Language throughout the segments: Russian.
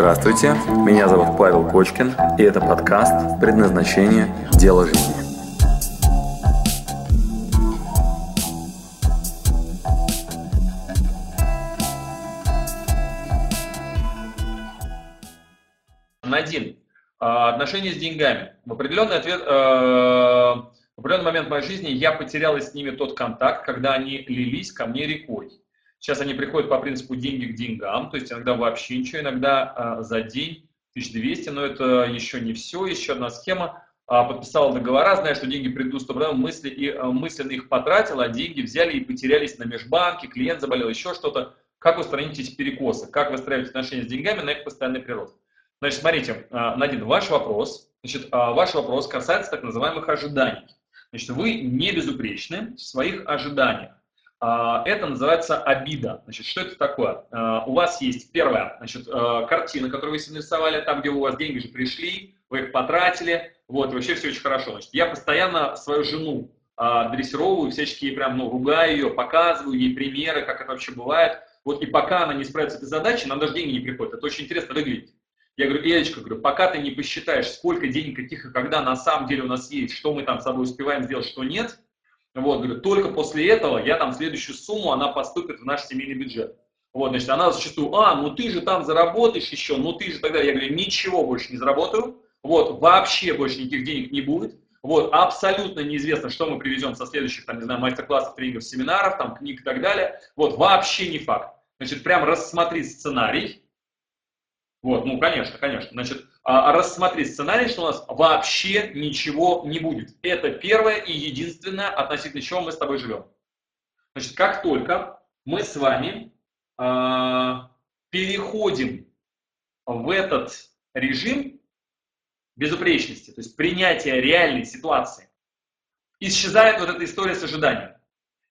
Здравствуйте, меня зовут Павел Кочкин, и это подкаст «Предназначение. Дело жизни». Надин, а, отношения с деньгами. В определенный, ответ, э, в определенный момент в моей жизни я потерял с ними тот контакт, когда они лились ко мне рекой. Сейчас они приходят по принципу деньги к деньгам, то есть иногда вообще ничего, иногда э, за день 1200, но это еще не все, еще одна схема. Э, подписал договора, зная, что деньги придут, чтобы мысли и э, мысленно их потратил, а деньги взяли и потерялись на межбанке, клиент заболел, еще что-то. Как устранить эти перекосы? Как выстраивать отношения с деньгами на их постоянный прирост? Значит, смотрите, э, Надин, ваш вопрос, значит, э, ваш вопрос касается так называемых ожиданий. Значит, вы не безупречны в своих ожиданиях. А, это называется обида. Значит, что это такое? А, у вас есть первая значит, а, картина, которую вы себе нарисовали, там, где у вас деньги же пришли, вы их потратили, вот, вообще все очень хорошо. Значит, я постоянно свою жену дрессировываю, всячески прям, ну, ругаю ее, показываю ей примеры, как это вообще бывает. Вот, и пока она не справится с этой задачей, нам даже деньги не приходят. Это очень интересно выглядит. Я говорю, Элечка, говорю, пока ты не посчитаешь, сколько денег, каких и когда на самом деле у нас есть, что мы там с собой успеваем сделать, что нет, вот, говорю, только после этого я там следующую сумму, она поступит в наш семейный бюджет. Вот, значит, она зачастую, а, ну ты же там заработаешь еще, ну ты же тогда, я говорю, ничего больше не заработаю, вот, вообще больше никаких денег не будет, вот, абсолютно неизвестно, что мы привезем со следующих, там, не знаю, мастер-классов, тренингов, семинаров, там, книг и так далее, вот, вообще не факт. Значит, прям рассмотри сценарий, вот, ну, конечно, конечно. Значит, рассмотреть сценарий, что у нас вообще ничего не будет. Это первое и единственное, относительно чего мы с тобой живем. Значит, как только мы с вами э, переходим в этот режим безупречности, то есть принятия реальной ситуации, исчезает вот эта история с ожиданием,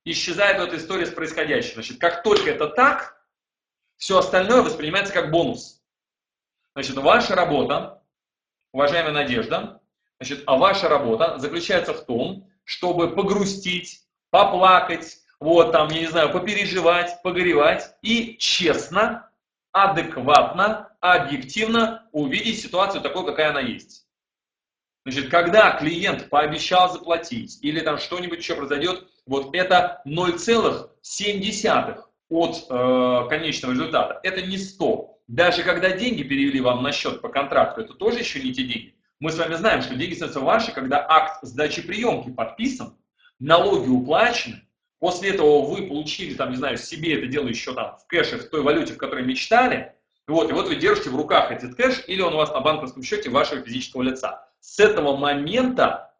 исчезает вот эта история с происходящим. Значит, как только это так, все остальное воспринимается как бонус. Значит, ваша работа, уважаемая Надежда, значит, а ваша работа заключается в том, чтобы погрустить, поплакать, вот там, я не знаю, попереживать, погоревать и честно, адекватно, объективно увидеть ситуацию такой, какая она есть. Значит, когда клиент пообещал заплатить или там что-нибудь еще произойдет, вот это 0,7 от э, конечного результата. Это не 100. Даже когда деньги перевели вам на счет по контракту, это тоже еще не те деньги. Мы с вами знаем, что деньги становятся ваши, когда акт сдачи приемки подписан, налоги уплачены, после этого вы получили, там, не знаю, себе это дело еще там в кэше, в той валюте, в которой мечтали, вот, и вот вы держите в руках этот кэш, или он у вас на банковском счете вашего физического лица. С этого момента,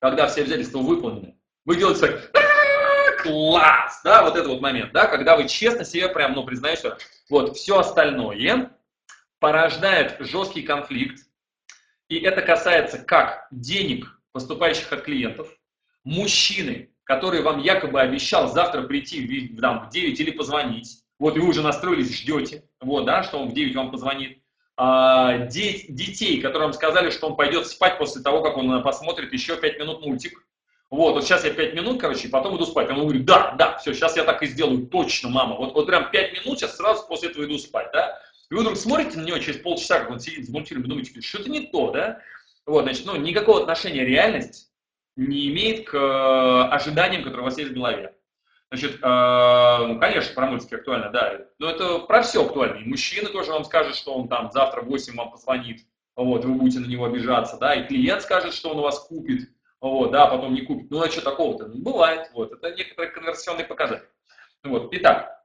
когда все обязательства выполнены, вы делаете так, класс, да, вот этот вот момент, да, когда вы честно себе прям, ну, признаете, вот, все остальное порождает жесткий конфликт, и это касается как денег, поступающих от клиентов, мужчины, который вам якобы обещал завтра прийти там, в 9 или позвонить, вот, и вы уже настроились, ждете, вот, да, что он в 9 вам позвонит, а, де- детей, которым сказали, что он пойдет спать после того, как он посмотрит еще 5 минут мультик, вот, вот сейчас я 5 минут, короче, и потом иду спать. Он говорит, да, да, все, сейчас я так и сделаю, точно, мама. Вот, вот прям 5 минут, сейчас сразу после этого иду спать, да. И вы вдруг смотрите на него через полчаса, как он сидит с мультфильмом, думаете, что-то не то, да. Вот, значит, ну, никакого отношения реальность не имеет к э, ожиданиям, которые у вас есть в голове. Значит, э, ну, конечно, про мультики актуально, да. Но это про все актуально. И мужчина тоже вам скажет, что он там завтра в 8 вам позвонит, вот, вы будете на него обижаться, да, и клиент скажет, что он у вас купит, вот, да, потом не купит. Ну, а что такого-то? Ну, бывает, вот, это некоторый конверсионный показатель. Вот, итак,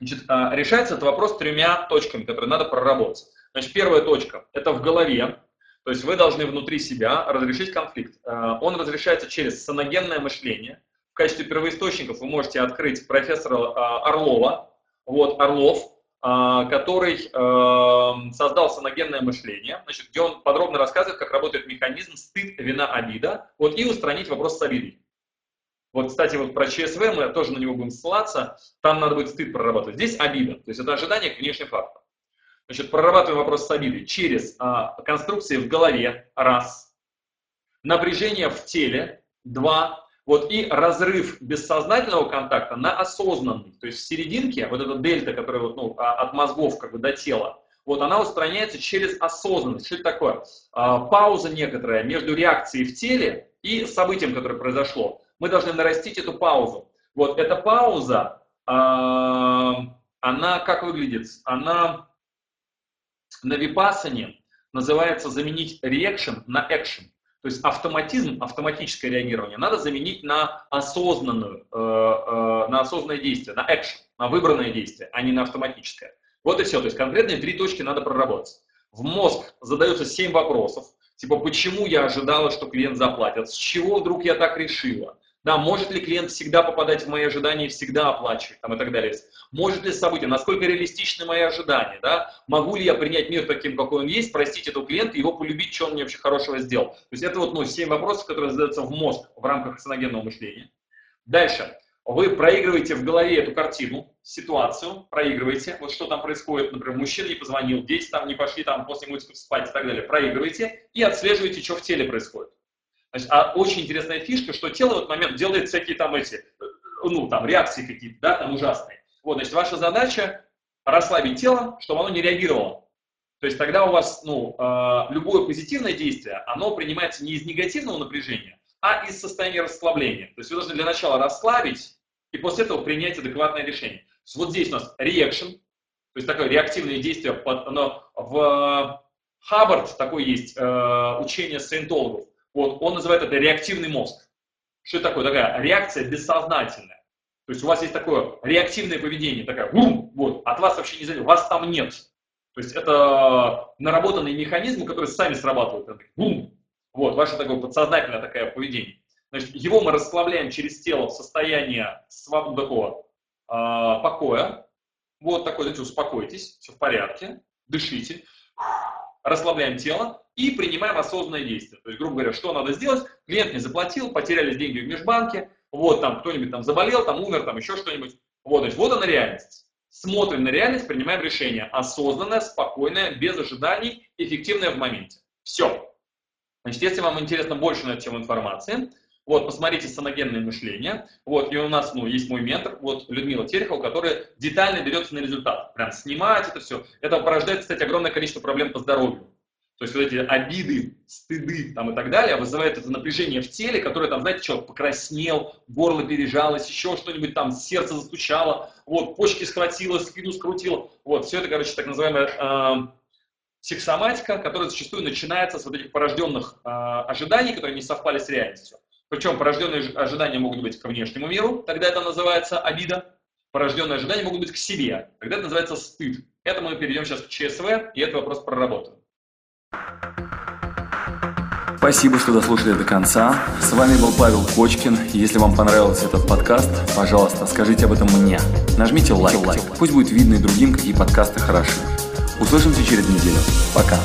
значит, а, решается этот вопрос тремя точками, которые надо проработать. Значит, первая точка – это в голове, то есть вы должны внутри себя разрешить конфликт. А, он разрешается через саногенное мышление. В качестве первоисточников вы можете открыть профессора а, Орлова, вот, Орлов, который эм, создал саногенное мышление, значит, где он подробно рассказывает, как работает механизм стыд, вина, обида, вот, и устранить вопрос с обидой. Вот, кстати, вот про ЧСВ мы тоже на него будем ссылаться, там надо будет стыд прорабатывать. Здесь обида, то есть это ожидание к внешним фактам. Значит, прорабатываем вопрос с обидой через а, конструкции в голове, раз, напряжение в теле, два, вот и разрыв бессознательного контакта на осознанный. То есть в серединке, вот эта дельта, которая вот, ну, а, от мозгов как бы до тела, Вот она устраняется через осознанность. Что это такое? А, пауза некоторая между реакцией в теле и событием, которое произошло. Мы должны нарастить эту паузу. Вот эта пауза, а, она как выглядит? Она на випасане называется заменить reaction на action. То есть автоматизм, автоматическое реагирование надо заменить на осознанную, э, э, на осознанное действие, на action, на выбранное действие, а не на автоматическое. Вот и все. То есть конкретные три точки надо проработать. В мозг задается семь вопросов, типа почему я ожидала, что клиент заплатит, с чего вдруг я так решила, да, может ли клиент всегда попадать в мои ожидания и всегда оплачивать там, и так далее. Может ли событие, насколько реалистичны мои ожидания, да? Могу ли я принять мир таким, какой он есть, простить этого клиента, его полюбить, что он мне вообще хорошего сделал. То есть это вот ну, 7 вопросов, которые задаются в мозг в рамках саногенного мышления. Дальше. Вы проигрываете в голове эту картину, ситуацию, проигрываете, вот что там происходит, например, мужчина не позвонил, дети там не пошли там после мультиков спать и так далее, проигрываете и отслеживаете, что в теле происходит. Значит, а очень интересная фишка, что тело в этот момент делает всякие там эти, э, ну, там, реакции какие-то, да, там ужасные. Вот, значит, ваша задача расслабить тело, чтобы оно не реагировало. То есть тогда у вас, ну, э, любое позитивное действие, оно принимается не из негативного напряжения, а из состояния расслабления. То есть вы должны для начала расслабить, и после этого принять адекватное решение. Вот здесь у нас reaction, то есть такое реактивное действие, под, оно в Хаббард такой есть э, учение саентологов. Вот, он называет это реактивный мозг. Что это такое? Такая реакция бессознательная. То есть у вас есть такое реактивное поведение, такая, вот, от вас вообще не зависит, вас там нет. То есть это наработанные механизмы, которые сами срабатывают. Бум! Вот, ваше такое подсознательное такое поведение. Значит, его мы расслабляем через тело в состояние свободы такого э, покоя. Вот такой, знаете, успокойтесь, все в порядке, дышите, расслабляем тело, и принимаем осознанное действие. То есть, грубо говоря, что надо сделать? Клиент не заплатил, потерялись деньги в межбанке, вот там кто-нибудь там заболел, там умер, там еще что-нибудь. Вот, то есть, вот она реальность. Смотрим на реальность, принимаем решение. Осознанное, спокойное, без ожиданий, эффективное в моменте. Все. Значит, если вам интересно больше на эту тему информации, вот, посмотрите саногенное мышление. Вот, и у нас, ну, есть мой ментор, вот, Людмила Терехова, которая детально берется на результат. Прям снимать это все. Это порождает, кстати, огромное количество проблем по здоровью. То есть вот эти обиды, стыды там и так далее вызывают это напряжение в теле, которое там, знаете, что, покраснел, горло пережалось, еще что-нибудь там, сердце застучало, вот, почки схватило, спину скрутило. Вот, все это, короче, так называемая э, психосоматика, которая зачастую начинается с вот этих порожденных э, ожиданий, которые не совпали с реальностью. Причем порожденные ожидания могут быть к внешнему миру, тогда это называется обида. Порожденные ожидания могут быть к себе, тогда это называется стыд. Это мы перейдем сейчас к ЧСВ, и этот вопрос проработаем. Спасибо, что дослушали до конца. С вами был Павел Кочкин. Если вам понравился этот подкаст, пожалуйста, скажите об этом мне. Нажмите лайк. Пусть будет видно и другим, какие подкасты хороши. Услышимся через неделю. Пока.